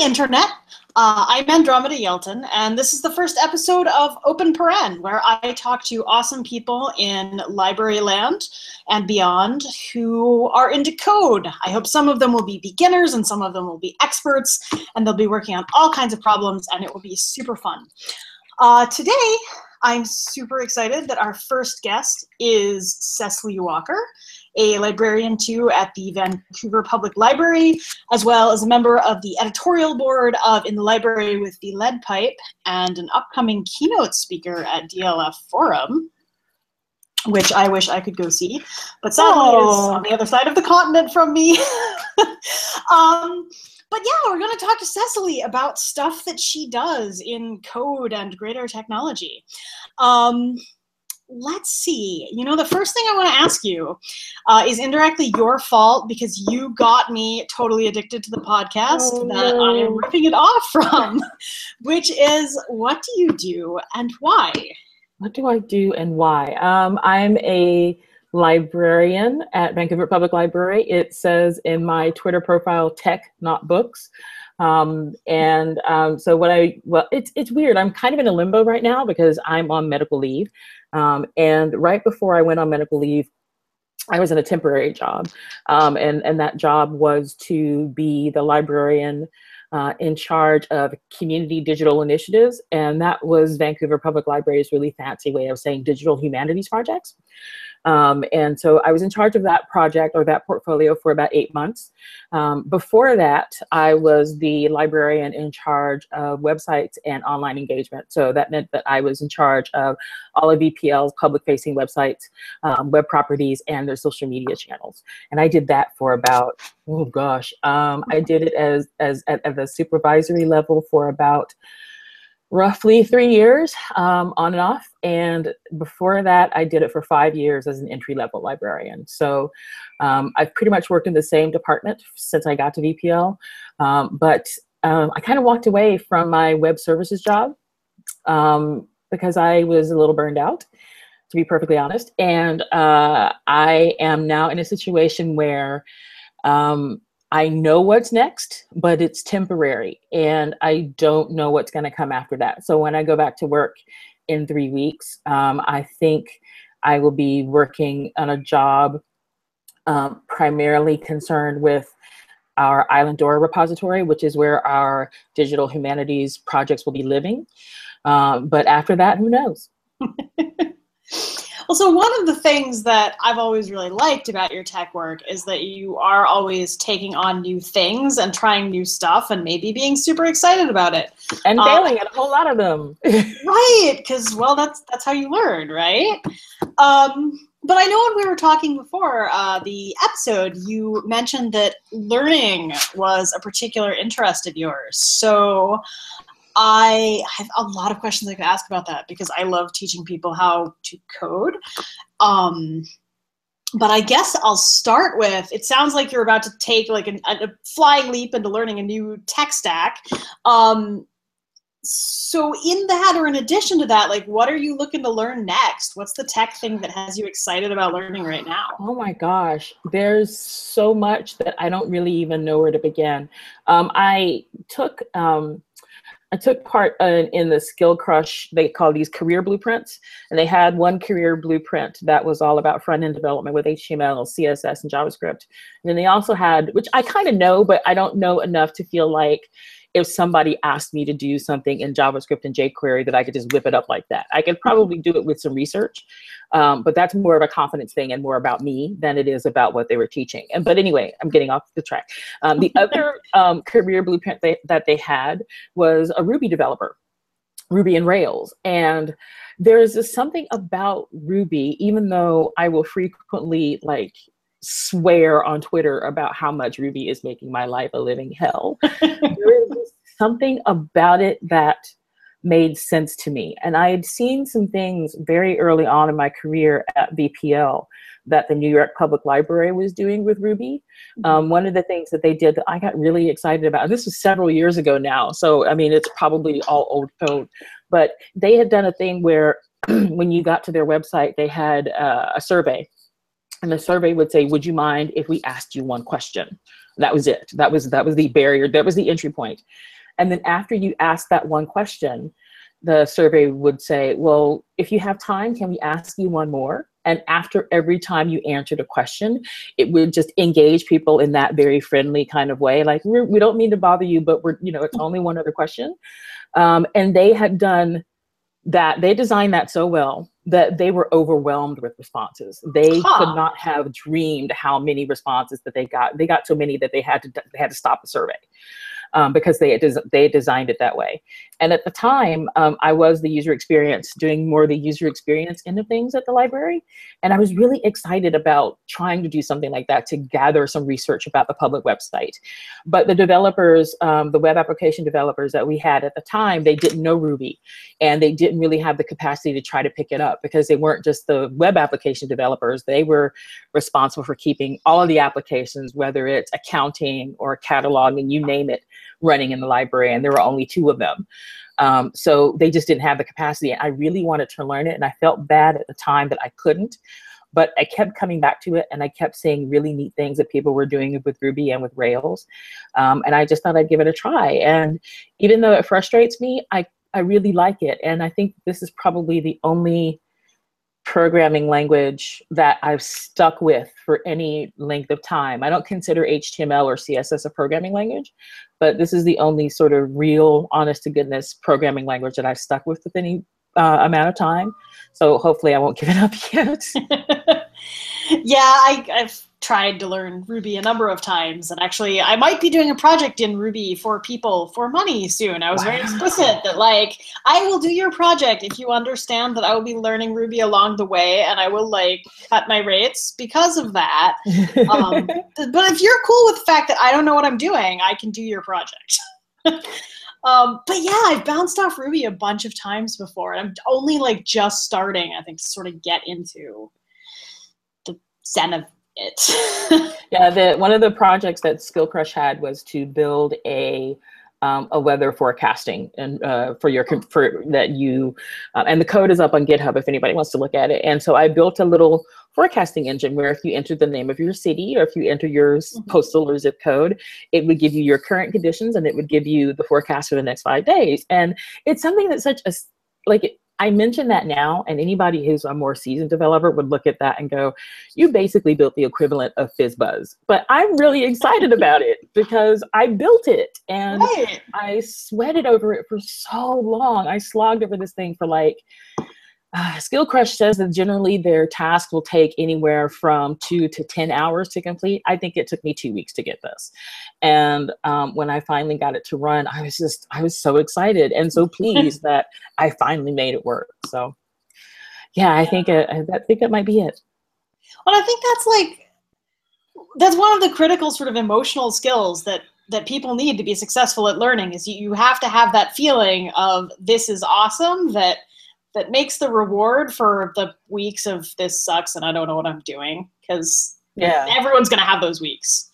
Internet. Uh, I'm Andromeda Yelton, and this is the first episode of Open Paren, where I talk to awesome people in library land and beyond who are into code. I hope some of them will be beginners and some of them will be experts, and they'll be working on all kinds of problems, and it will be super fun. Uh, today, I'm super excited that our first guest is Cecily Walker a librarian too at the Vancouver Public Library, as well as a member of the editorial board of In the Library with the Lead Pipe, and an upcoming keynote speaker at DLF Forum, which I wish I could go see, but sadly oh. on the other side of the continent from me. um, but yeah, we're going to talk to Cecily about stuff that she does in code and greater technology. Um, let's see. You know, the first thing I want to ask you uh, is indirectly your fault because you got me totally addicted to the podcast oh, that no. I am ripping it off from, which is what do you do and why? What do I do and why? Um, I'm a librarian at Vancouver Public Library. It says in my Twitter profile, tech, not books. Um, and um, so what I well, it's it's weird. I'm kind of in a limbo right now because I'm on medical leave. Um, and right before I went on medical leave, I was in a temporary job, um, and and that job was to be the librarian uh, in charge of community digital initiatives, and that was Vancouver Public Library's really fancy way of saying digital humanities projects. Um, and so I was in charge of that project or that portfolio for about eight months. Um, before that, I was the librarian in charge of websites and online engagement. So that meant that I was in charge of all of VPL's public facing websites, um, web properties, and their social media channels. And I did that for about, oh gosh, um, I did it as, as at, at the supervisory level for about roughly three years um, on and off. And before that, I did it for five years as an entry level librarian. So um, I've pretty much worked in the same department since I got to VPL. Um, but um, I kind of walked away from my web services job um, because I was a little burned out. To be perfectly honest, and uh, I am now in a situation where um, I know what's next, but it's temporary and I don't know what's going to come after that. So when I go back to work in three weeks, um, I think I will be working on a job um, primarily concerned with our Island Islandora repository, which is where our digital humanities projects will be living. Um, but after that, who knows? Well, so one of the things that I've always really liked about your tech work is that you are always taking on new things and trying new stuff and maybe being super excited about it. And failing uh, at a whole lot of them. right, because well that's that's how you learn, right? Um, but I know when we were talking before uh, the episode, you mentioned that learning was a particular interest of yours. So I have a lot of questions I could ask about that because I love teaching people how to code. Um, but I guess I'll start with it sounds like you're about to take like an, a flying leap into learning a new tech stack. Um, so in that or in addition to that like what are you looking to learn next what's the tech thing that has you excited about learning right now oh my gosh there's so much that i don't really even know where to begin um, i took um, I took part in, in, the Skill Crush, they call these career blueprints, and they had one career blueprint that was all about front end development with HTML, CSS, and JavaScript. And then they also had, which I kind of know, but I don't know enough to feel like if somebody asked me to do something in JavaScript and jQuery that I could just whip it up like that. I could probably do it with some research, um, but that's more of a confidence thing and more about me than it is about what they were teaching. And but anyway, I'm getting off the track. Um, the other um, career blueprint they, that they had was a Ruby developer, Ruby and Rails, and there's something about Ruby, even though I will frequently like swear on Twitter about how much Ruby is making my life a living hell. there is something about it that made sense to me. And I had seen some things very early on in my career at VPL that the New York Public Library was doing with Ruby. Mm-hmm. Um, one of the things that they did that I got really excited about, this was several years ago now, so I mean, it's probably all old code, but they had done a thing where when you got to their website, they had uh, a survey and the survey would say, Would you mind if we asked you one question? That was it. That was that was the barrier. That was the entry point. And then after you asked that one question, the survey would say, well, if you have time, can we ask you one more? And after every time you answered a question, it would just engage people in that very friendly kind of way. Like, we're, we do not mean to bother you, but we're, you know, it's only one other question. Um, and they had done that, they designed that so well that they were overwhelmed with responses. They huh. could not have dreamed how many responses that they got. They got so many that they had to, they had to stop the survey um, because they des- they designed it that way. And at the time, um, I was the user experience, doing more the user experience end of things at the library, and I was really excited about trying to do something like that to gather some research about the public website. But the developers, um, the web application developers that we had at the time, they didn't know Ruby, and they didn't really have the capacity to try to pick it up because they weren't just the web application developers; they were responsible for keeping all of the applications, whether it's accounting or cataloging, you name it running in the library, and there were only two of them. Um, so they just didn't have the capacity. I really wanted to learn it, and I felt bad at the time that I couldn't. But I kept coming back to it, and I kept seeing really neat things that people were doing with Ruby and with Rails. Um, and I just thought I'd give it a try. And even though it frustrates me, I I really like it, and I think this is probably the only programming language that I've stuck with for any length of time. I don't consider HTML or CSS a programming language, but this is the only sort of real, honest to goodness programming language that I've stuck with with any uh, amount of time. So hopefully I won't give it up yet. yeah, I, I've tried to learn Ruby a number of times. And actually, I might be doing a project in Ruby for people for money soon. I was wow. very explicit that, like, I will do your project if you understand that I will be learning Ruby along the way and I will, like, cut my rates because of that. um, but if you're cool with the fact that I don't know what I'm doing, I can do your project. Um, but yeah, I've bounced off Ruby a bunch of times before, and I'm only like just starting, I think, to sort of get into the zen of it. yeah, the, one of the projects that SkillCrush had was to build a um, a weather forecasting and uh, for your for that you uh, and the code is up on GitHub if anybody wants to look at it. And so I built a little forecasting engine where if you enter the name of your city or if you enter your mm-hmm. postal or zip code, it would give you your current conditions and it would give you the forecast for the next five days. And it's something that's such a like I mention that now, and anybody who's a more seasoned developer would look at that and go, You basically built the equivalent of FizzBuzz. But I'm really excited about it because I built it and right. I sweated over it for so long. I slogged over this thing for like uh, Skill Crush says that generally their task will take anywhere from two to 10 hours to complete. I think it took me two weeks to get this. And um, when I finally got it to run, I was just, I was so excited and so pleased that I finally made it work. So yeah, I think, it, uh, I think that might be it. Well, I think that's like, that's one of the critical sort of emotional skills that that people need to be successful at learning is you, you have to have that feeling of this is awesome that that makes the reward for the weeks of this sucks and I don't know what I'm doing because yeah. everyone's going to have those weeks,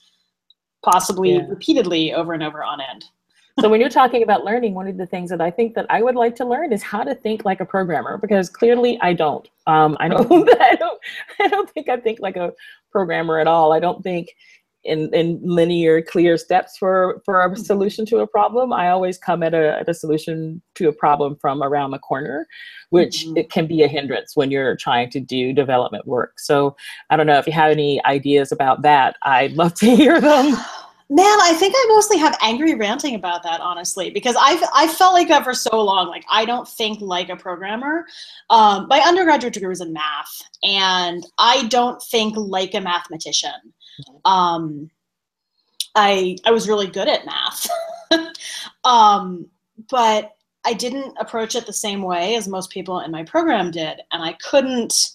possibly yeah. repeatedly over and over on end. so when you're talking about learning, one of the things that I think that I would like to learn is how to think like a programmer because clearly I don't. Um, I that I don't. I don't think I think like a programmer at all. I don't think in, in linear, clear steps for, for a mm-hmm. solution to a problem. I always come at a, at a solution to a problem from around the corner, which mm-hmm. it can be a hindrance when you're trying to do development work. So I don't know if you have any ideas about that. I'd love to hear them. Man, I think I mostly have angry ranting about that, honestly, because I've I felt like that for so long. Like I don't think like a programmer. Um, my undergraduate degree was in math, and I don't think like a mathematician. Um, I I was really good at math, um, but I didn't approach it the same way as most people in my program did, and I couldn't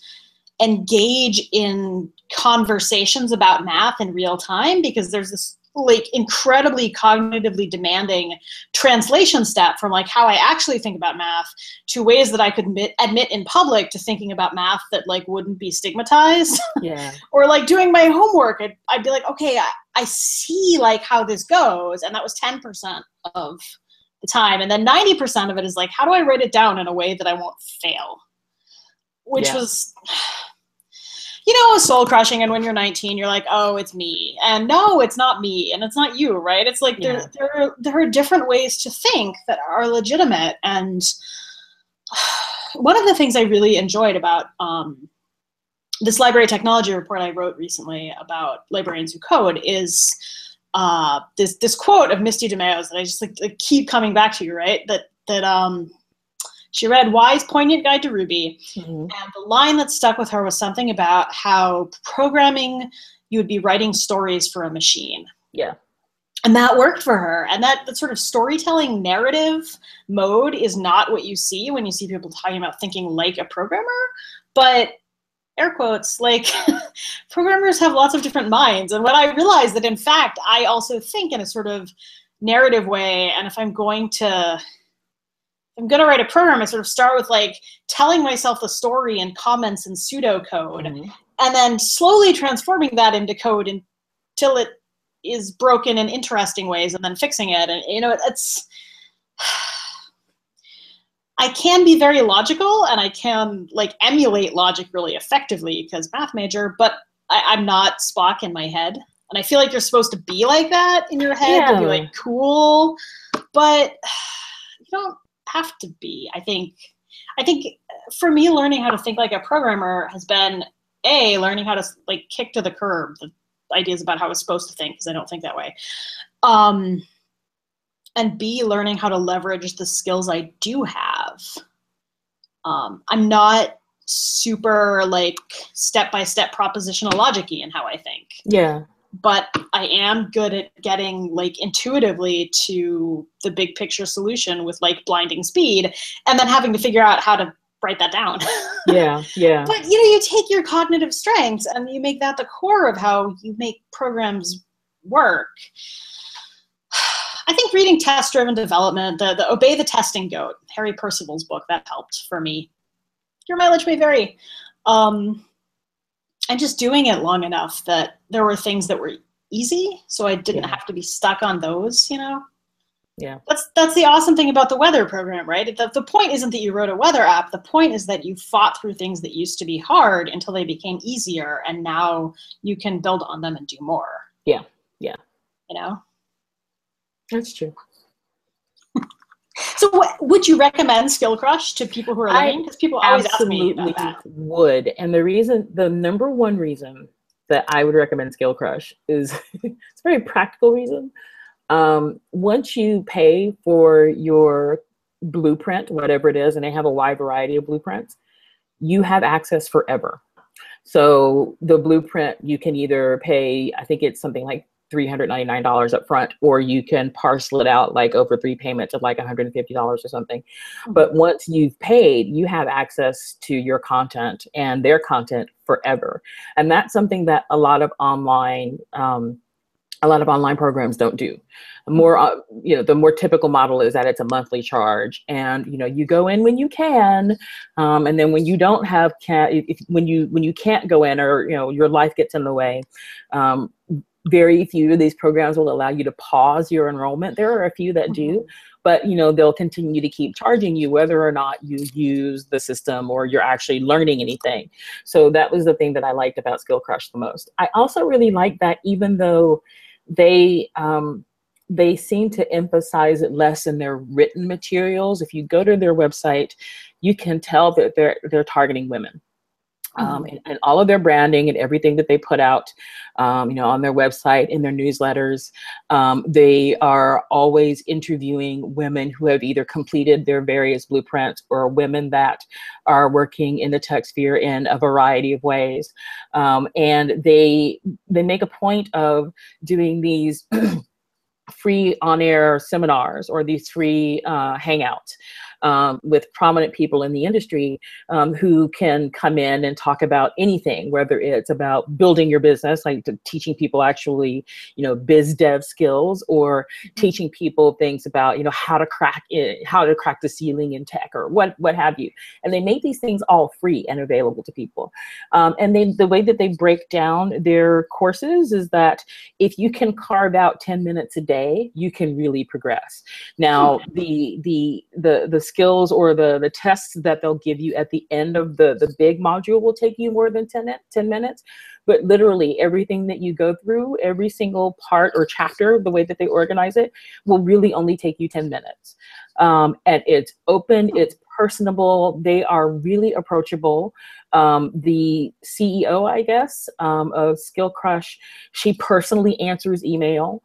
engage in conversations about math in real time because there's this like incredibly cognitively demanding translation step from like how I actually think about math to ways that I could admit, admit in public to thinking about math that like wouldn't be stigmatized. Yeah. or like doing my homework, I'd, I'd be like, okay, I, I see like how this goes. And that was 10% of the time. And then 90% of it is like, how do I write it down in a way that I won't fail? Which yeah. was you know, soul crushing. And when you're 19, you're like, oh, it's me. And no, it's not me. And it's not you, right? It's like yeah. there, there, are, there are different ways to think that are legitimate. And one of the things I really enjoyed about um, this library technology report I wrote recently about librarians who code is uh, this this quote of Misty De Meo's that I just like, like keep coming back to, you, right? That that um, she read Why's Poignant Guide to Ruby, mm-hmm. and the line that stuck with her was something about how programming you would be writing stories for a machine. Yeah. And that worked for her. And that, that sort of storytelling narrative mode is not what you see when you see people talking about thinking like a programmer. But air quotes, like programmers have lots of different minds. And when I realized that in fact I also think in a sort of narrative way, and if I'm going to I'm going to write a program, I sort of start with like telling myself the story in comments and pseudocode, mm-hmm. and then slowly transforming that into code until it is broken in interesting ways, and then fixing it. And you know, it's I can be very logical, and I can like emulate logic really effectively because math major, but I, I'm not Spock in my head. And I feel like you're supposed to be like that in your head yeah. to be like cool, but you don't have to be. I think I think for me learning how to think like a programmer has been a learning how to like kick to the curb the ideas about how I was supposed to think because I don't think that way. Um, and B learning how to leverage the skills I do have. Um, I'm not super like step by step propositional logicy in how I think. Yeah but I am good at getting like intuitively to the big picture solution with like blinding speed and then having to figure out how to write that down. yeah, yeah. But you know, you take your cognitive strengths and you make that the core of how you make programs work. I think reading test driven development, the, the Obey the Testing Goat, Harry Percival's book, that helped for me. Your mileage may vary. Um, and just doing it long enough that there were things that were easy so i didn't yeah. have to be stuck on those you know? Yeah. That's that's the awesome thing about the weather program right? The, the point isn't that you wrote a weather app. The point is that you fought through things that used to be hard until they became easier and now you can build on them and do more. Yeah. Yeah. You know? That's true so, what, would you recommend Skill Crush to people who are learning? Because people always ask me about that. Would and the reason, the number one reason that I would recommend Skill Crush is it's a very practical reason. Um, once you pay for your blueprint, whatever it is, and they have a wide variety of blueprints, you have access forever. So the blueprint, you can either pay, I think it's something like $399 up front, or you can parcel it out like over three payments of like $150 or something. Mm-hmm. But once you've paid, you have access to your content and their content forever. And that's something that a lot of online, um, a lot of online programs don't do. More, uh, you know, the more typical model is that it's a monthly charge, and you know, you go in when you can, um, and then when you don't have can, if, when you when you can't go in, or you know, your life gets in the way, um, very few of these programs will allow you to pause your enrollment. There are a few that do, mm-hmm. but you know they'll continue to keep charging you whether or not you use the system or you're actually learning anything. So that was the thing that I liked about Skill Crush the most. I also really like that even though they um, they seem to emphasize it less in their written materials. If you go to their website, you can tell that they're they're targeting women um, mm-hmm. and, and, all of their branding and everything that they put out, um, you know, on their website, in their newsletters. Um, they are always interviewing women who have either completed their various blueprints or women that are working in the tech sphere in a variety of ways. Um, and they they make a point of doing these. free on-air seminars or these free uh, hangouts um, with prominent people in the industry um, who can come in and talk about anything, whether it's about building your business, like teaching people actually, you know, biz dev skills, or mm-hmm. teaching people things about, you know, how to crack it, how to crack the ceiling in tech, or what what have you. And they make these things all free and available to people. Um, and then the way that they break down their courses is that if you can carve out 10 minutes a day, you can really progress. Now, hmm. the the the the skills or the the tests that they'll give you at the end of the the big module will take you more than 10, 10 minutes. But literally everything that you go through every single part or chapter the way that they organize it will really only take you 10 minutes. Um, and it's open it's personable they are really approachable. Um, the ceo i guess um, of skill crush she personally answers email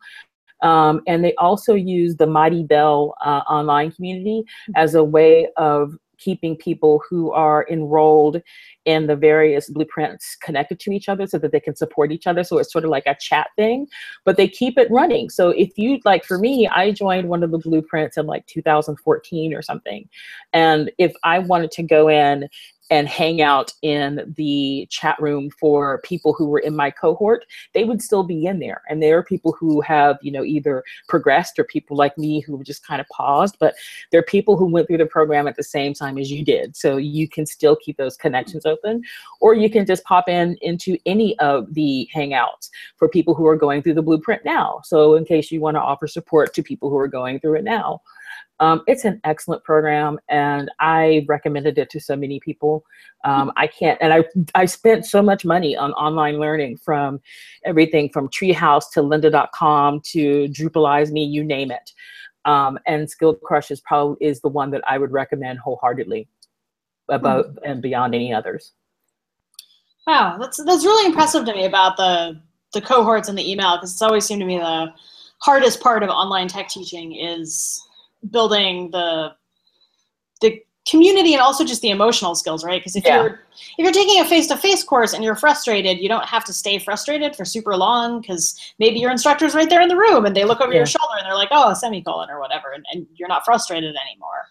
um, and they also use the Mighty Bell uh, online community as a way of keeping people who are enrolled in the various blueprints connected to each other so that they can support each other. So it's sort of like a chat thing, but they keep it running. So if you like, for me, I joined one of the blueprints in like 2014 or something. And if I wanted to go in and hang out in the chat room for people who were in my cohort, they would still be in there. And there are people who have, you know, either progressed or people like me who just kind of paused, but there are people who went through the program at the same time as you did. So you can still keep those connections open, or you can just pop in into any of the hangouts for people who are going through the blueprint now. So in case you want to offer support to people who are going through it now. Um, it's an excellent program, and I recommended it to so many people. Um, I can't, and I I spent so much money on online learning from everything from Treehouse to Lynda.com to Drupalize Me, you name it. Um, and Skill Crush is probably is the one that I would recommend wholeheartedly about mm-hmm. and beyond any others. Wow, that's that's really impressive to me about the the cohorts and the email because it's always seemed to me the hardest part of online tech teaching is building the the community and also just the emotional skills, right? Because if yeah. you're if you're taking a face-to-face course and you're frustrated, you don't have to stay frustrated for super long because maybe your instructor's right there in the room and they look over yeah. your shoulder and they're like, oh, a semicolon or whatever, and, and you're not frustrated anymore.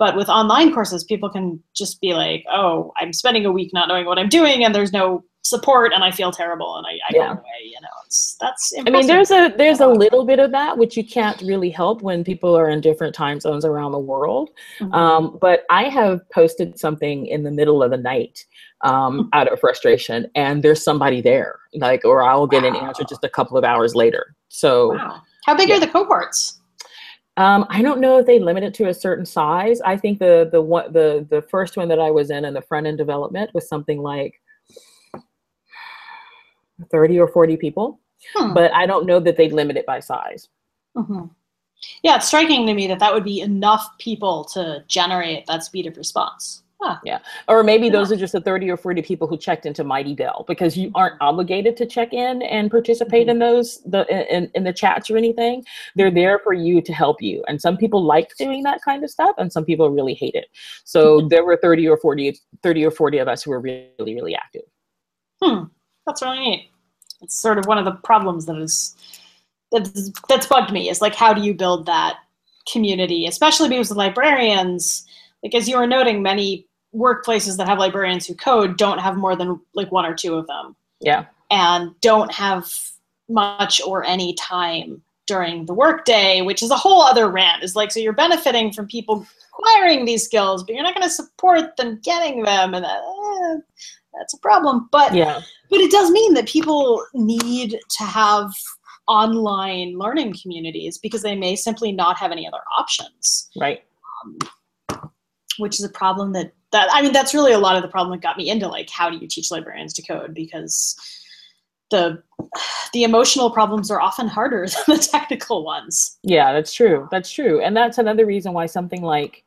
But with online courses, people can just be like, oh, I'm spending a week not knowing what I'm doing and there's no support and I feel terrible and I, I yeah. go away, you know, it's, that's impressive. I mean, there's a, there's a little bit of that, which you can't really help when people are in different time zones around the world. Mm-hmm. Um, but I have posted something in the middle of the night um, out of frustration and there's somebody there like, or I'll get wow. an answer just a couple of hours later. So wow. how big yeah. are the cohorts? Um, I don't know if they limit it to a certain size. I think the the one the the first one that I was in in the front end development was something like 30 or 40 people, hmm. but I don't know that they limit it by size. Mm-hmm. Yeah, it's striking to me that that would be enough people to generate that speed of response. Huh. Yeah. Or maybe yeah. those are just the 30 or 40 people who checked into Mighty Bell because you aren't obligated to check in and participate mm-hmm. in those the in, in the chats or anything. They're there for you to help you. And some people like doing that kind of stuff and some people really hate it. So mm-hmm. there were 30 or 40 30 or 40 of us who were really really active. Hmm. That's really neat. It's sort of one of the problems that is that's, that's bugged me is like how do you build that community, especially because with librarians, like as you were noting, many workplaces that have librarians who code don't have more than like one or two of them. Yeah. And don't have much or any time during the workday, which is a whole other rant. Is like so you're benefiting from people acquiring these skills, but you're not going to support them getting them, and that, eh, that's a problem. But yeah, but it does mean that people need to have online learning communities because they may simply not have any other options. Right. Um, which is a problem that that I mean that's really a lot of the problem that got me into like how do you teach librarians to code because the the emotional problems are often harder than the technical ones. Yeah, that's true. That's true. And that's another reason why something like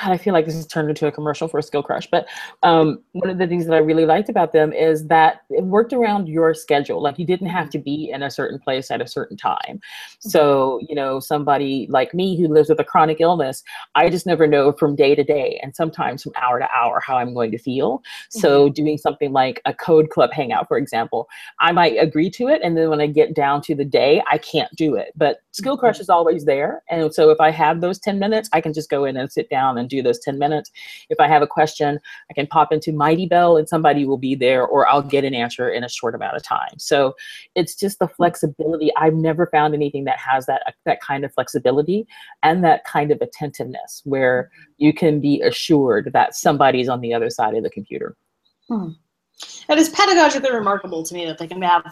God, I feel like this has turned into a commercial for Skill Crush. But um, one of the things that I really liked about them is that it worked around your schedule. Like you didn't have to be in a certain place at a certain time. Mm-hmm. So, you know, somebody like me who lives with a chronic illness, I just never know from day to day and sometimes from hour to hour how I'm going to feel. So, mm-hmm. doing something like a code club hangout, for example, I might agree to it. And then when I get down to the day, I can't do it. But Skill Crush mm-hmm. is always there. And so if I have those 10 minutes, I can just go in and sit down and and do those 10 minutes. If I have a question, I can pop into Mighty Bell and somebody will be there or I'll get an answer in a short amount of time. So it's just the flexibility. I've never found anything that has that, that kind of flexibility and that kind of attentiveness where you can be assured that somebody's on the other side of the computer. Hmm. It is pedagogically remarkable to me that they can have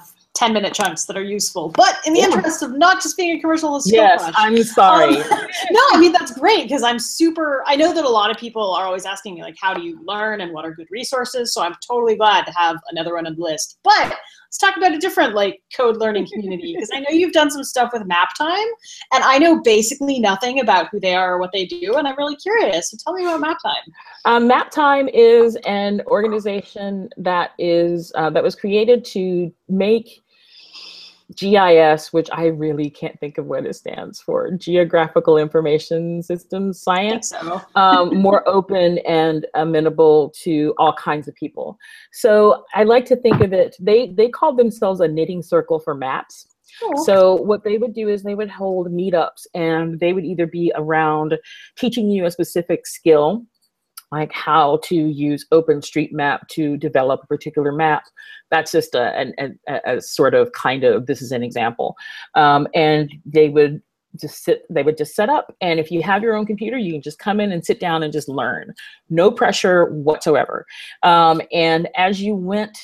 10 minute chunks that are useful. But in the yeah. interest of not just being a commercial yes, crush, I'm sorry. Um, no, I mean that's great because I'm super. I know that a lot of people are always asking me like, how do you learn and what are good resources. So I'm totally glad to have another one on the list. But let's talk about a different like code learning community because I know you've done some stuff with MapTime, and I know basically nothing about who they are or what they do, and I'm really curious. So tell me about MapTime. Um, MapTime is an organization that is uh, that was created to make GIS, which I really can't think of what it stands for, Geographical Information Systems Science, so. um, more open and amenable to all kinds of people. So I like to think of it, they, they called themselves a knitting circle for maps. Oh. So what they would do is they would hold meetups and they would either be around teaching you a specific skill like how to use OpenStreetMap to develop a particular map. That's just a, a, a, a sort of kind of, this is an example. Um, and they would just sit, they would just set up. And if you have your own computer, you can just come in and sit down and just learn. No pressure whatsoever. Um, and as you went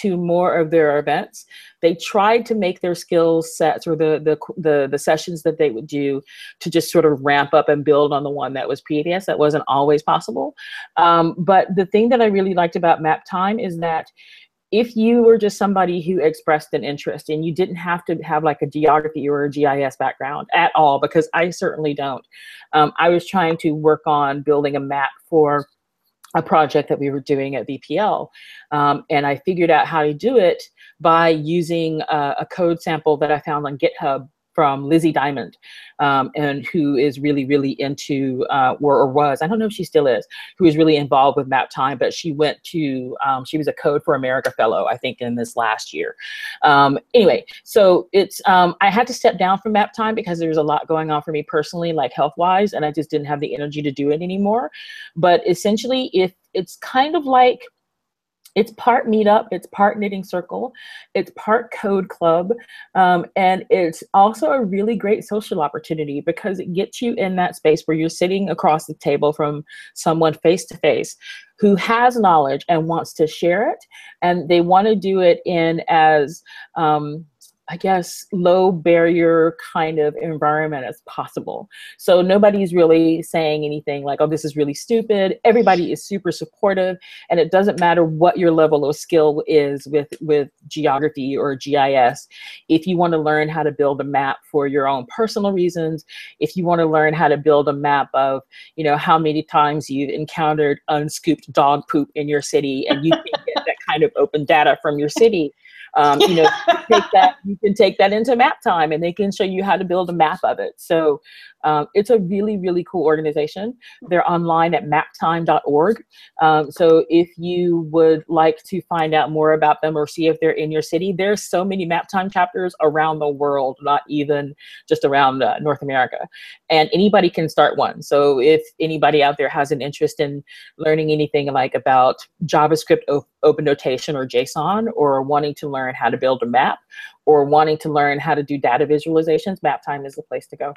to more of their events. They tried to make their skill sets or the, the, the, the, sessions that they would do to just sort of ramp up and build on the one that was previous. That wasn't always possible. Um, but the thing that I really liked about Map Time is that if you were just somebody who expressed an interest and you didn't have to have like a geography or a GIS background at all, because I certainly don't. Um, I was trying to work on building a map for a project that we were doing at VPL. Um, and I figured out how to do it by using a, a code sample that I found on GitHub from Lyzi Diamond, um, and who is really, really into, uh, or, or, was, I don't know if she still is, who is really involved with Map Time, but she went to, um, she was a Code for America fellow, I think, in this last year. Um, anyway, so it's, um, I had to step down from Map Time because there was a lot going on for me personally, like health-wise, and I just didn't have the energy to do it anymore. But essentially, if it's kind of like, it's part meetup, it's part knitting circle, it's part code club, um, and it's also a really great social opportunity because it gets you in that space where you're sitting across the table from someone face to face who has knowledge and wants to share it, and they want to do it in as um, I guess, low barrier kind of environment as possible. So nobody's really saying anything like, oh, this is really stupid. Everybody is super supportive. And it doesn't matter what your level of skill is with, with geography or GIS. If you want to learn how to build a map for your own personal reasons, if you want to learn how to build a map of, you know, how many times you've encountered unscooped dog poop in your city and you can get that kind of open data from your city, um, you know, take that, you can take that into map time and they can show you how to build a map of it. So um, it's a really, really cool organization. They're online at maptime.org. Um, so if you would like to find out more about them or see if they're in your city, there's so many MapTime chapters around the world, not even just around uh, North America. And anybody can start one. So if anybody out there has an interest in learning anything like about JavaScript open notation or JSON or wanting to learn how to build a map or wanting to learn how to do data visualizations, MapTime is the place to go.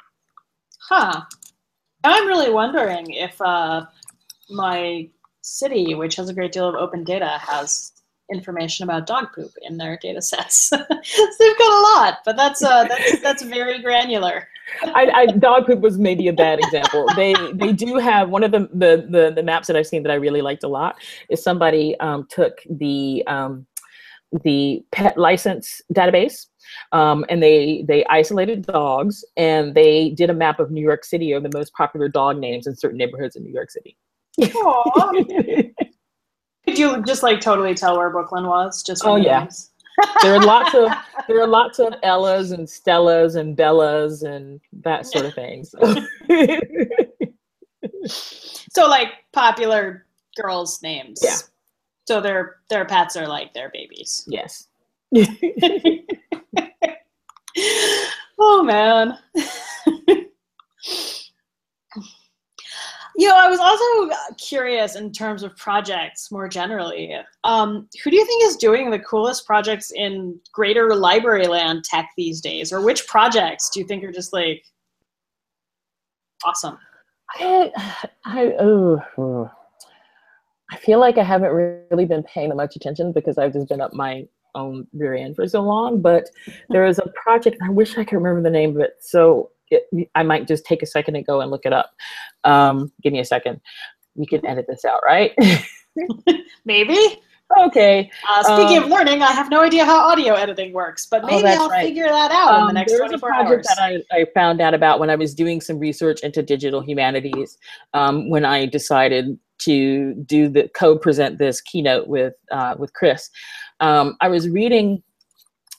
Huh. I'm really wondering if uh, my city, which has a great deal of open data, has information about dog poop in their data sets. so they've got a lot, but that's uh, that's that's very granular. I, I, dog poop was maybe a bad example. they they do have one of the, the the the maps that I've seen that I really liked a lot is somebody um, took the um, the pet license database um, and they they isolated dogs and they did a map of New York City of the most popular dog names in certain neighborhoods in New York City. Could you just like totally tell where Brooklyn was? Just oh yeah. there are lots of there are lots of Ellas and Stellas and Bellas and that sort of thing. So, so like popular girls' names. Yeah. So their their pets are like their babies. Yes. oh man. you know, I was also curious in terms of projects more generally. Um, who do you think is doing the coolest projects in greater library land tech these days? Or which projects do you think are just like awesome? I, I, oh, I feel like I haven't really been paying much attention because I've just been up my own rear end for so long, but there is a project. I wish I could remember the name of it. So it, I might just take a second and go and look it up. Um, give me a second. We can edit this out, right? Maybe. Okay. Uh, speaking um, of learning, I have no idea how audio editing works, but oh, maybe oh, I'll right. figure that out um, in the um, next 24 a project hours. That I, I, found out about when I was doing some research into digital humanities um, when I decided to do the co-present this keynote with uh, with Chris. Um, I was reading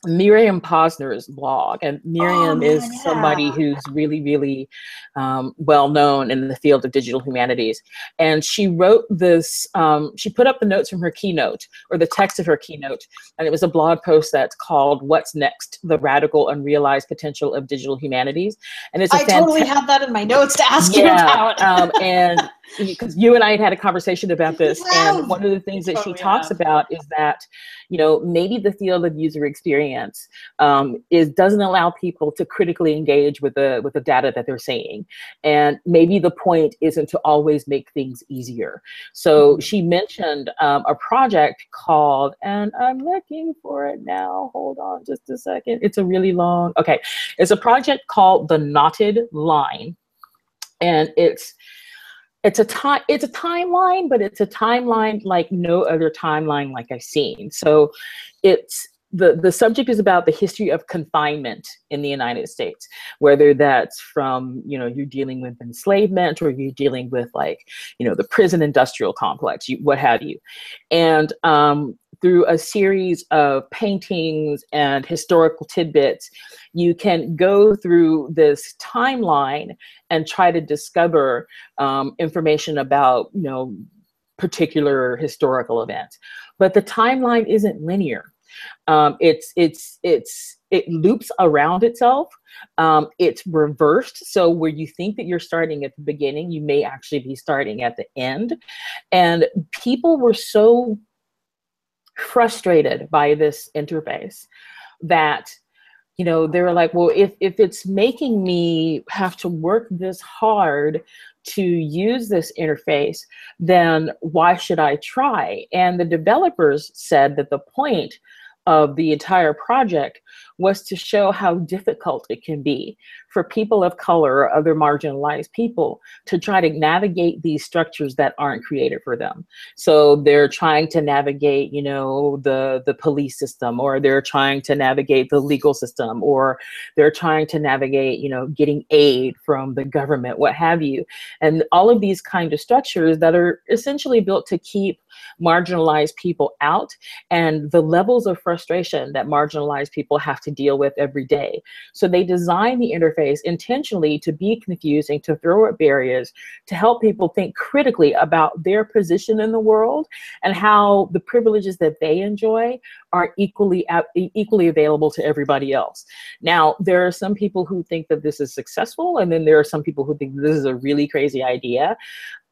Miriam Posner's blog, and Miriam oh, is yeah. somebody who's really, really um, well known in the field of digital humanities. And she wrote this, um, she put up the notes from her keynote, or the text of her keynote, and it was a blog post that's called What's Next? The Radical Unrealized Potential of Digital Humanities. And it's a I totally have that in my notes to ask yeah, you about. um, and because you and I had had a conversation about this, and one of the things that she talks about is that, you know, maybe the field of user experience um, is doesn't allow people to critically engage with the with the data that they're seeing, and maybe the point isn't to always make things easier. So mm-hmm. she mentioned um, a project called, and I'm looking for it now. Hold on, just a second. It's a really long. Okay, it's a project called the Knotted Line, and it's it's a time it's a timeline but it's a timeline like no other timeline like i've seen so it's the, the subject is about the history of confinement in the United States, whether that's from, you know, you're dealing with enslavement or you're dealing with like, you know, the prison industrial complex, you, what have you. And um, through a series of paintings and historical tidbits, you can go through this timeline and try to discover um, information about, you know, particular historical events. But the timeline isn't linear. Um, it's it's it's it loops around itself. Um, it's reversed. So where you think that you're starting at the beginning, you may actually be starting at the end. And people were so frustrated by this interface that you know they were like well if if it's making me have to work this hard to use this interface then why should i try and the developers said that the point of the entire project was to show how difficult it can be for people of color or other marginalized people to try to navigate these structures that aren't created for them. So they're trying to navigate, you know, the the police system or they're trying to navigate the legal system or they're trying to navigate, you know, getting aid from the government, what have you. And all of these kind of structures that are essentially built to keep marginalized people out and the levels of frustration that marginalized people have to deal with every day. So they design the interface intentionally to be confusing, to throw up barriers, to help people think critically about their position in the world and how the privileges that they enjoy are equally equally available to everybody else. Now, there are some people who think that this is successful, and then there are some people who think this is a really crazy idea.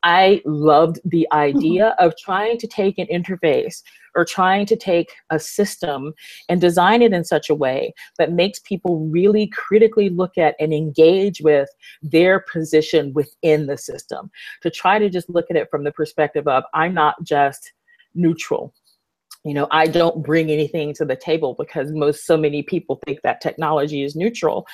I loved the idea of trying to take an interface or trying to take a system and design it in such a way that makes people really critically look at and engage with their position within the system. To try to just look at it from the perspective of, I'm not just neutral you know i don't bring anything to the table because most so many people think that technology is neutral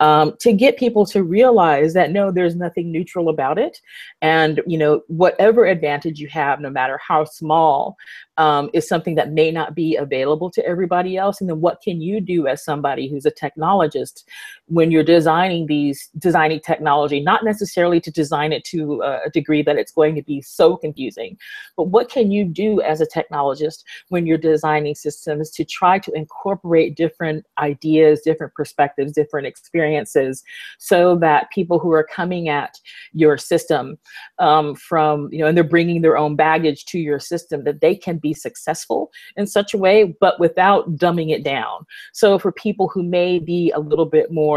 um, to get people to realize that no there's nothing neutral about it. And you know whatever advantage you have no matter how small um, is something that may not be available to everybody else. And then what can you do as somebody who's a technologist when you're designing these designing technology not necessarily to design it to a degree that it's going to be so confusing but what can you do as a technologist when you're designing systems to try to incorporate different ideas different perspectives different experiences so that people who are coming at your system um, from you know and they're bringing their own baggage to your system that they can be successful in such a way, but without dumbing it down. So for people who may be a little bit more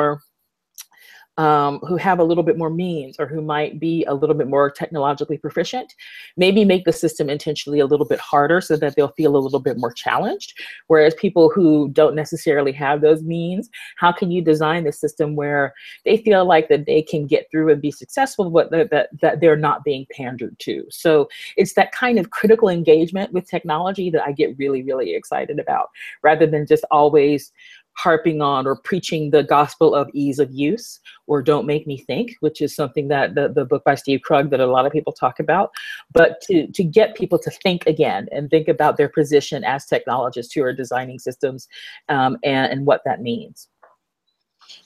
um, who have a little bit more means or who might be a little bit more technologically proficient, maybe make the system intentionally a little bit harder so that they'll feel a little bit more challenged. Whereas people who don't necessarily have those means, how can you design the system where they feel like that they can get through and be successful, but that, that, that they're not being pandered to? So it's that kind of critical engagement with technology that I get really, really excited about rather than just always harping on or preaching the gospel of ease of use or don't make me think which is something that the, the book by steve krug that a lot of people talk about but to, to get people to think again and think about their position as technologists who are designing systems um, and, and what that means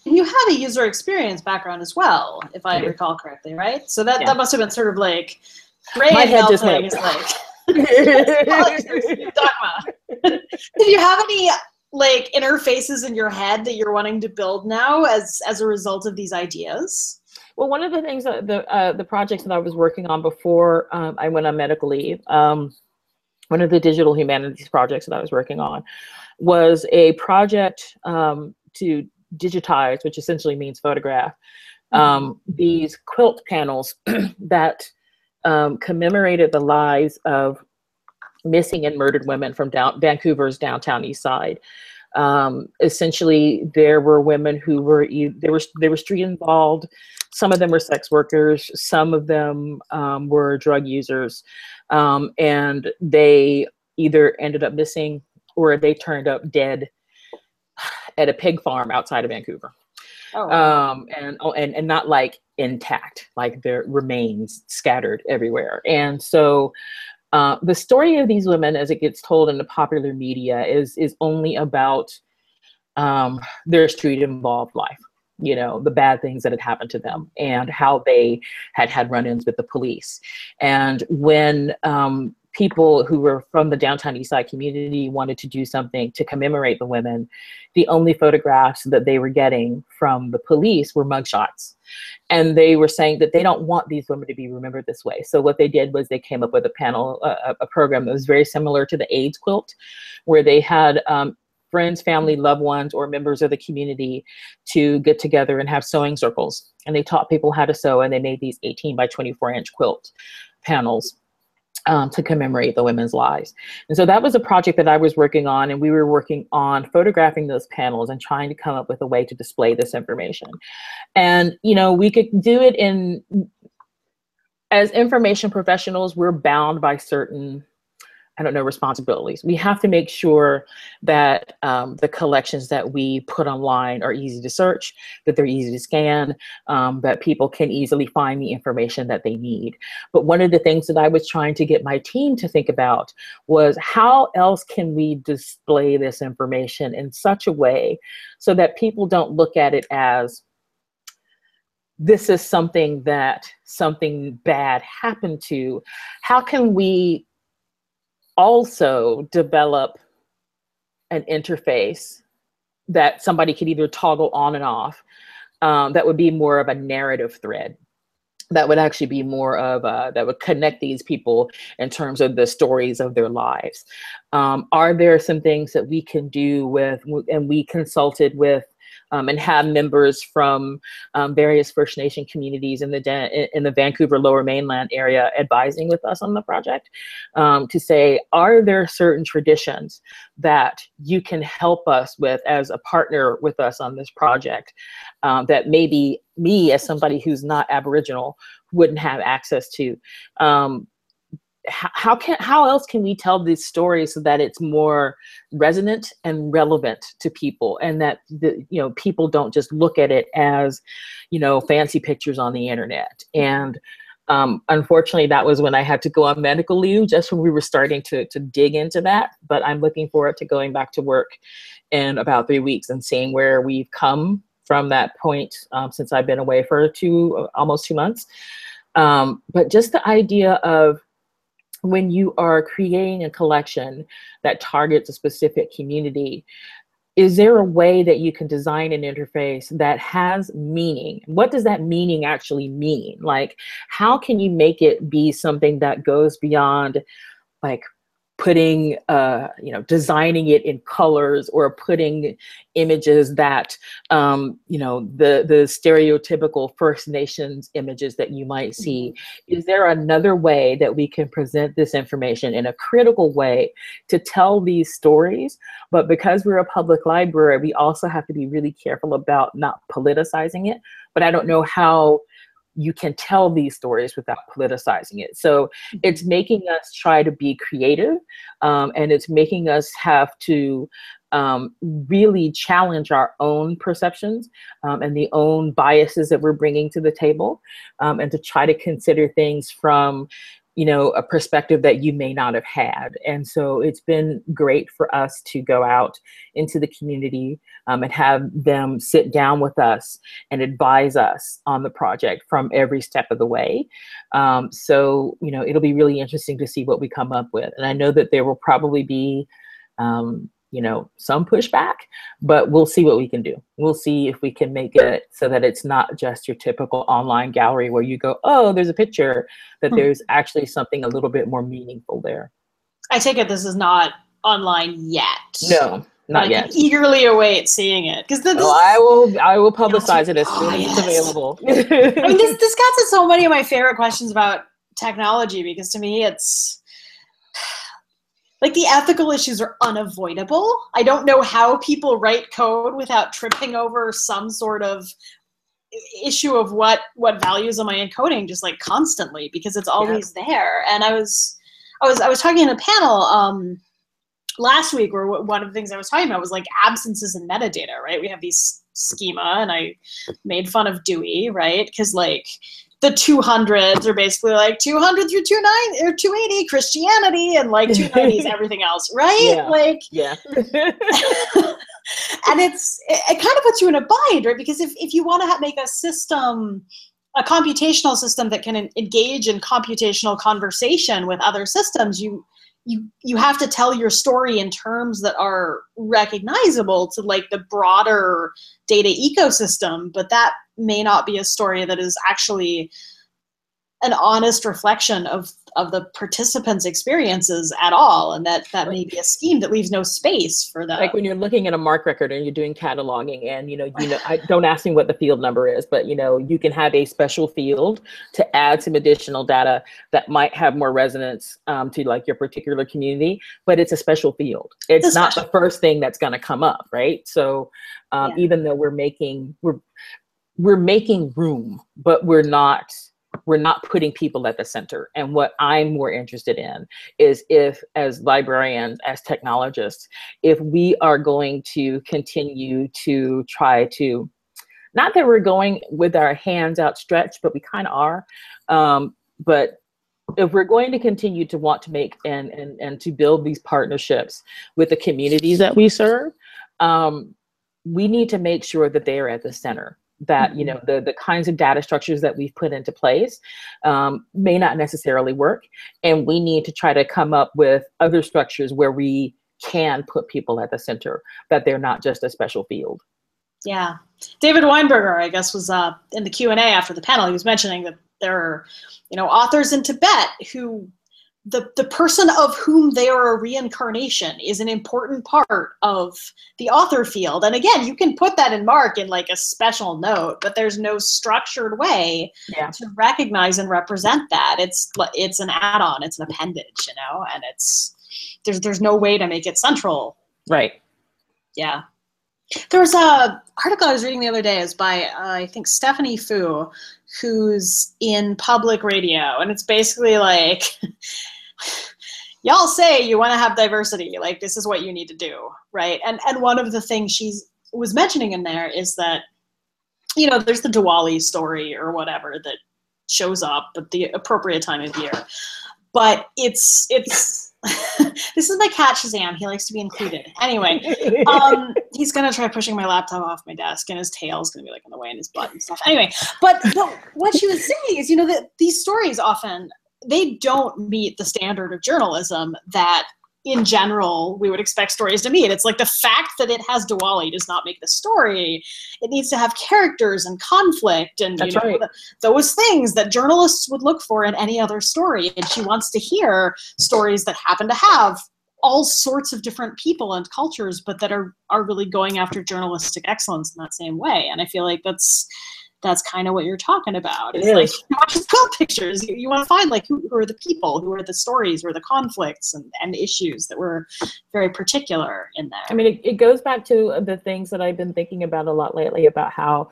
and you have a user experience background as well if i recall correctly right so that, yeah. that must have been sort of like Ray My head just went. like dogma. Did you have any like interfaces in your head that you're wanting to build now as as a result of these ideas? Well, one of the things that the uh, the projects that I was working on before um, I went on medical leave, um, one of the digital humanities projects that I was working on was a project um, to digitize, which essentially means photograph, um, these quilt panels that um, commemorated the lives of missing and murdered women from down, Vancouver's downtown east side. Um, essentially, there were women who were they were they were street involved. Some of them were sex workers. Some of them um, were drug users, um, and they either ended up missing or they turned up dead at a pig farm outside of Vancouver. Oh, um, and oh, and and not like intact, like their remains scattered everywhere. And so, uh, the story of these women, as it gets told in the popular media, is is only about um, their street involved life. You know, the bad things that had happened to them and how they had had run-ins with the police. And when um, people who were from the downtown east side community wanted to do something to commemorate the women, the only photographs that they were getting from the police were mugshots. And they were saying that they don't want these women to be remembered this way. So what they did was they came up with a panel, a, a program that was very similar to the AIDS quilt, where they had um, friends, family, loved ones, or members of the community to get together and have sewing circles. And they taught people how to sew, and they made these 18 by 24 inch quilt panels um, to commemorate the women's lives. And so that was a project that I was working on, and we were working on photographing those panels and trying to come up with a way to display this information. And, you know, we could do it in, as information professionals, we're bound by certain I don't know, responsibilities. We have to make sure that um, the collections that we put online are easy to search, that they're easy to scan, um, that people can easily find the information that they need. But one of the things that I was trying to get my team to think about was how else can we display this information in such a way so that people don't look at it as this is something that something bad happened to. How can we also develop an interface that somebody could either toggle on and off um, that would be more of a narrative thread that would actually be more of a, that would connect these people in terms of the stories of their lives. Um, are there some things that we can do with and we consulted with um, and have members from um, various First Nation communities in the in the Vancouver Lower Mainland area advising with us on the project um, to say, are there certain traditions that you can help us with as a partner with us on this project um, that maybe me as somebody who's not Aboriginal wouldn't have access to. Um, how can how else can we tell these stories so that it's more resonant and relevant to people and that the you know people don't just look at it as you know fancy pictures on the internet? And um, unfortunately that was when i had to go on medical leave just when we were starting to, to dig into that. But i'm looking forward to going back to work in about three weeks and seeing where we've come from that point um, since i've been away for two almost two months. Um, but just the idea of when you are creating a collection that targets a specific community, is there a way that you can design an interface that has meaning? What does that meaning actually mean? Like, how can you make it be something that goes beyond like putting uh, you know designing it in colors or putting images that um, you know the the stereotypical first nations images that you might see. Mm-hmm. is there another way that we can present this information in a critical way to tell these stories? But because we're a public library we also have to be really careful about not politicizing it. But i don't know how you can tell these stories without politicizing it. So mm-hmm. it's making us try to be creative um, and it's making us have to um, really challenge our own perceptions um, and the own biases that we're bringing to the table um, and to try to consider things from you know a perspective that you may not have had. And so it's been great for us to go out into the community um, and have them sit down with us and advise us on the project from every step of the way. Um, so you know it'll be really interesting to see what we come up with. And i know that there will probably be um, you know some pushback but we'll see what we can do we'll see if we can make it so that it's not just your typical online gallery where you go oh there's a picture that hmm. there's actually something a little bit more meaningful there i take it this is not online yet no not yet. eagerly await seeing it because oh, I will. I will publicize it as soon oh, as yes. it's available. I mean, this this got to so many of my favorite questions about technology because to me, it's like the ethical issues are unavoidable. I don't know how people write code without tripping over some sort of issue of what what values am I encoding just like constantly because it's always yeah. there. And I was I was I was talking in a panel um last week where one of the things I was talking about was like absences in metadata, right? We have these schema and I made fun of Dewey, right? Because like the 200s are basically like 200 through 29 or 280 Christianity and like 290 is everything else, right? Yeah. Like yeah. and it's it, it, kind of puts you in a bind, right? Because if if you want to ha- make a system a computational system that can engage in computational conversation with other systems, you you you have to tell your story in terms that are recognizable to like the broader data ecosystem but that may not be a story that is actually an honest reflection of of the participants' experiences at all, and that that may be a scheme that leaves no space for that. Like when you're looking at a MARC record and you're doing cataloging, and you know, you know, I don't ask me what the field number is, but you know, you can have a special field to add some additional data that might have more resonance um, to like your particular community, but it's a special field. It's, it's not the first thing that's going to come up, right? So um, yeah. even though we're making we're we're making room, but we're not we're not putting people at the center. And what I'm more interested in is if, as librarians, as technologists, if we are going to continue to try to, not that we're going with our hands outstretched, but we kind of are, um, but if we're going to continue to want to make and, and, and to build these partnerships with the communities that we serve, um, we need to make sure that they are at the center that you know mm-hmm. the the kinds of data structures that we've put into place um, may not necessarily work. And we need to try to come up with other structures where we can put people at the center that they're not just a special field. Yeah. David weinberger i guess was uh, in the q&a after the panel he was mentioning that there are you know authors in tibet who the, the person of whom they are a reincarnation is an important part of the author field. And again, you can put that in MARC in like a special note, but there's no structured way yeah. to recognize and represent that. It's it's an add-on, it's an appendage, you know, and it's there's there's no way to make it central. Right. Yeah. There was a article I was reading the other day is by uh, I think Stephanie Foo, who's in public radio, and it's basically like y'all say you want to have diversity like this is what you need to do right and and one of the things she's was mentioning in there is that you know there's the Diwali story or whatever that shows up at the appropriate time of year but it's it's this is my cat Shazam. He likes to be included. Anyway, um, he's gonna try pushing my laptop off my desk, and his tail is gonna be like in the way, and his butt and stuff. Anyway, but, but what she was saying is, you know, that these stories often they don't meet the standard of journalism that in general we would expect stories to meet. It's like the fact that it has Diwali does not make the story. It needs to have characters and conflict and you know, right. those things that journalists would look for in any other story. And she wants to hear stories that happen to have all sorts of different people and cultures, but that are are really going after journalistic excellence in that same way. And I feel like that's that's kind of what you're talking about. It's It like is. you want just quilt pictures. You, you want to find like who, who are the people, who are the stories, who are the conflicts and, and issues that were very particular in there. I mean, it, it goes back to the things that I've been thinking about a lot lately about how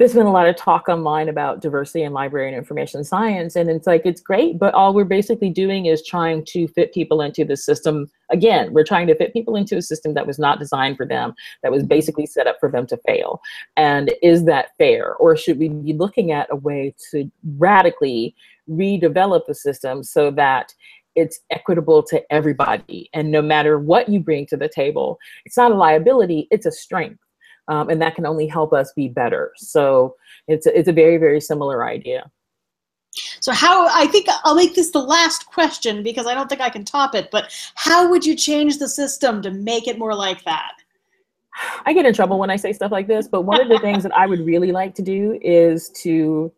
there's been a lot of talk online about diversity in library and information science. And it's like, it's great, but all we're basically doing is trying to fit people into the system. Again, we're trying to fit people into a system that was not designed for them, that was basically set up for them to fail. And is that fair? Or should we be looking at a way to radically redevelop the system so that it's equitable to everybody. And no matter what you bring to the table, it's not a liability, it's a strength. Um, and that can only help us be better. So it's a, it's a very, very similar idea. So how I think I'll make this the last question because I don't think I can top it, but how would you change the system to make it more like that? I get in trouble when I say stuff like this, but one of the things that I would really like to do is to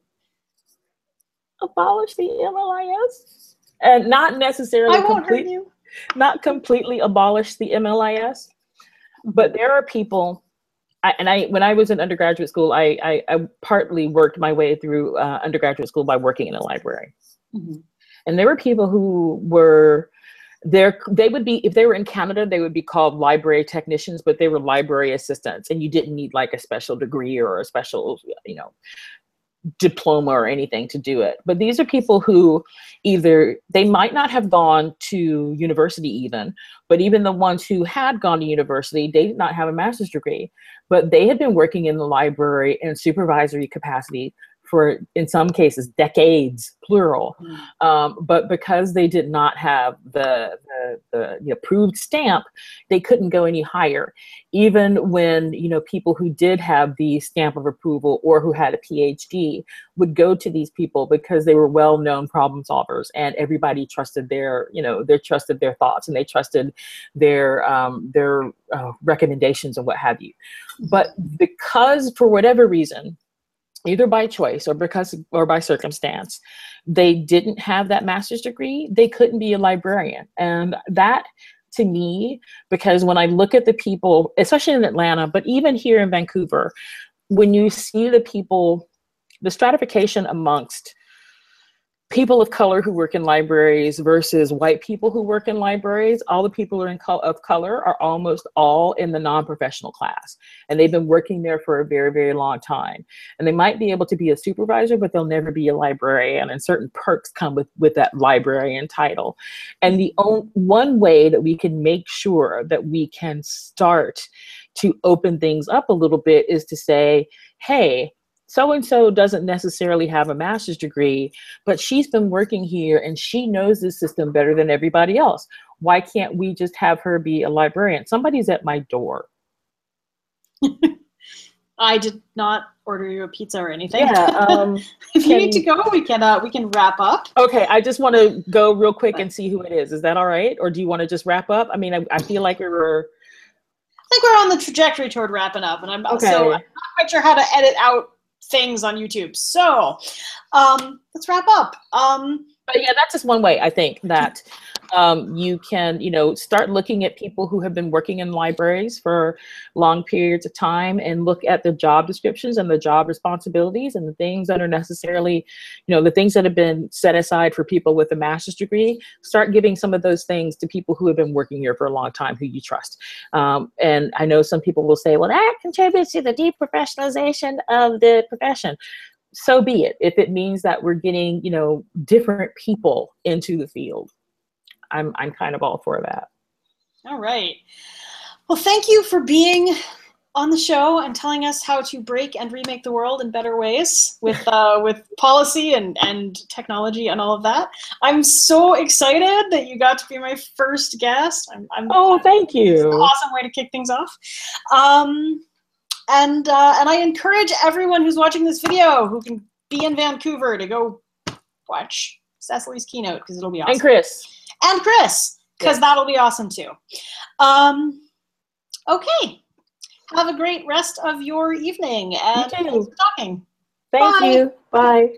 abolish the MLIS and not necessarily I won't hurt complete- you. not completely abolish the MLIS, but there are people. I, and I, when I was in undergraduate school, I, I, I partly worked my way through uh, undergraduate school by working in a library. Mhm. And there were people who were there. They would be if they were in Canada, they would be called library technicians, but they were library assistants, and you didn't need like a special degree or a special, you know, diploma or anything to do it. But these are people who either they might not have gone to university even, but even the ones who had gone to university, they did not have a master's degree, but they had been working in the library in supervisory capacity for in some cases decades plural. Mm. um, but because they did not have the, the, the, the approved stamp they couldn't go any higher. Even when you know people who did have the stamp of approval or who had a phd would go to these people because they were well-known problem solvers and everybody trusted their you know they trusted their thoughts and they trusted their um, their uh, recommendations and what have you. But because for whatever reason either by choice or because or by circumstance they didn't have that master's degree they couldn't be a librarian. And that to me because when i look at the people especially in atlanta but even here in vancouver when you see the people the stratification amongst people of color who work in libraries versus white people who work in libraries all the people who are in of color are almost all in the non-professional class. And they've been working there for a very very long time. And they might be able to be a supervisor but they'll never be a librarian. And certain perks come with with that librarian title. And the on, one way that we can make sure that we can start to open things up a little bit is to say hey so and so doesn't necessarily have a master's degree, but she's been working here and she knows this system better than everybody else. Why can't we just have her be a librarian? Somebody's at my door. I did not order you a pizza or anything. Yeah. Um, if you need to go, we can uh, we can wrap up. okay. I just want to go real quick and see who it is. Is that all right? Or do you want to just wrap up? I mean, I, I feel like we were. I think we're on the trajectory toward wrapping up, and I'm Okay. so I'm not quite sure how to edit out things on YouTube. So um, let's wrap up. Um, but yeah, that's just one way I think that um, you can, you know, start looking at people who have been working in libraries for long periods of time and look at the job descriptions and the job responsibilities and the things that are necessarily, you know, the things that have been set aside for people with a master's degree. Start giving some of those things to people who have been working here for a long time who you trust. Um, and I know some people will say, well, that contributes to the deprofessionalization of the profession so be it if it means that we're getting you know different people into the field i'm i'm kind of all for that all right. Well, thank you for being on the show and telling us how to break and remake the world in better ways with uh, with policy and and technology and all of that. I'm so excited that you got to be my first guest. I'm, I'm oh thank It's an you awesome way to kick things off. Um, and uh, and I encourage everyone who's watching this video who can be in Vancouver to go watch Cecily's keynote because it'll be awesome. and chris And Chris, because Yes. that'll be awesome too. Um, okay. Have a great rest of your evening. And too. thanks for talking. thank Bye. you bye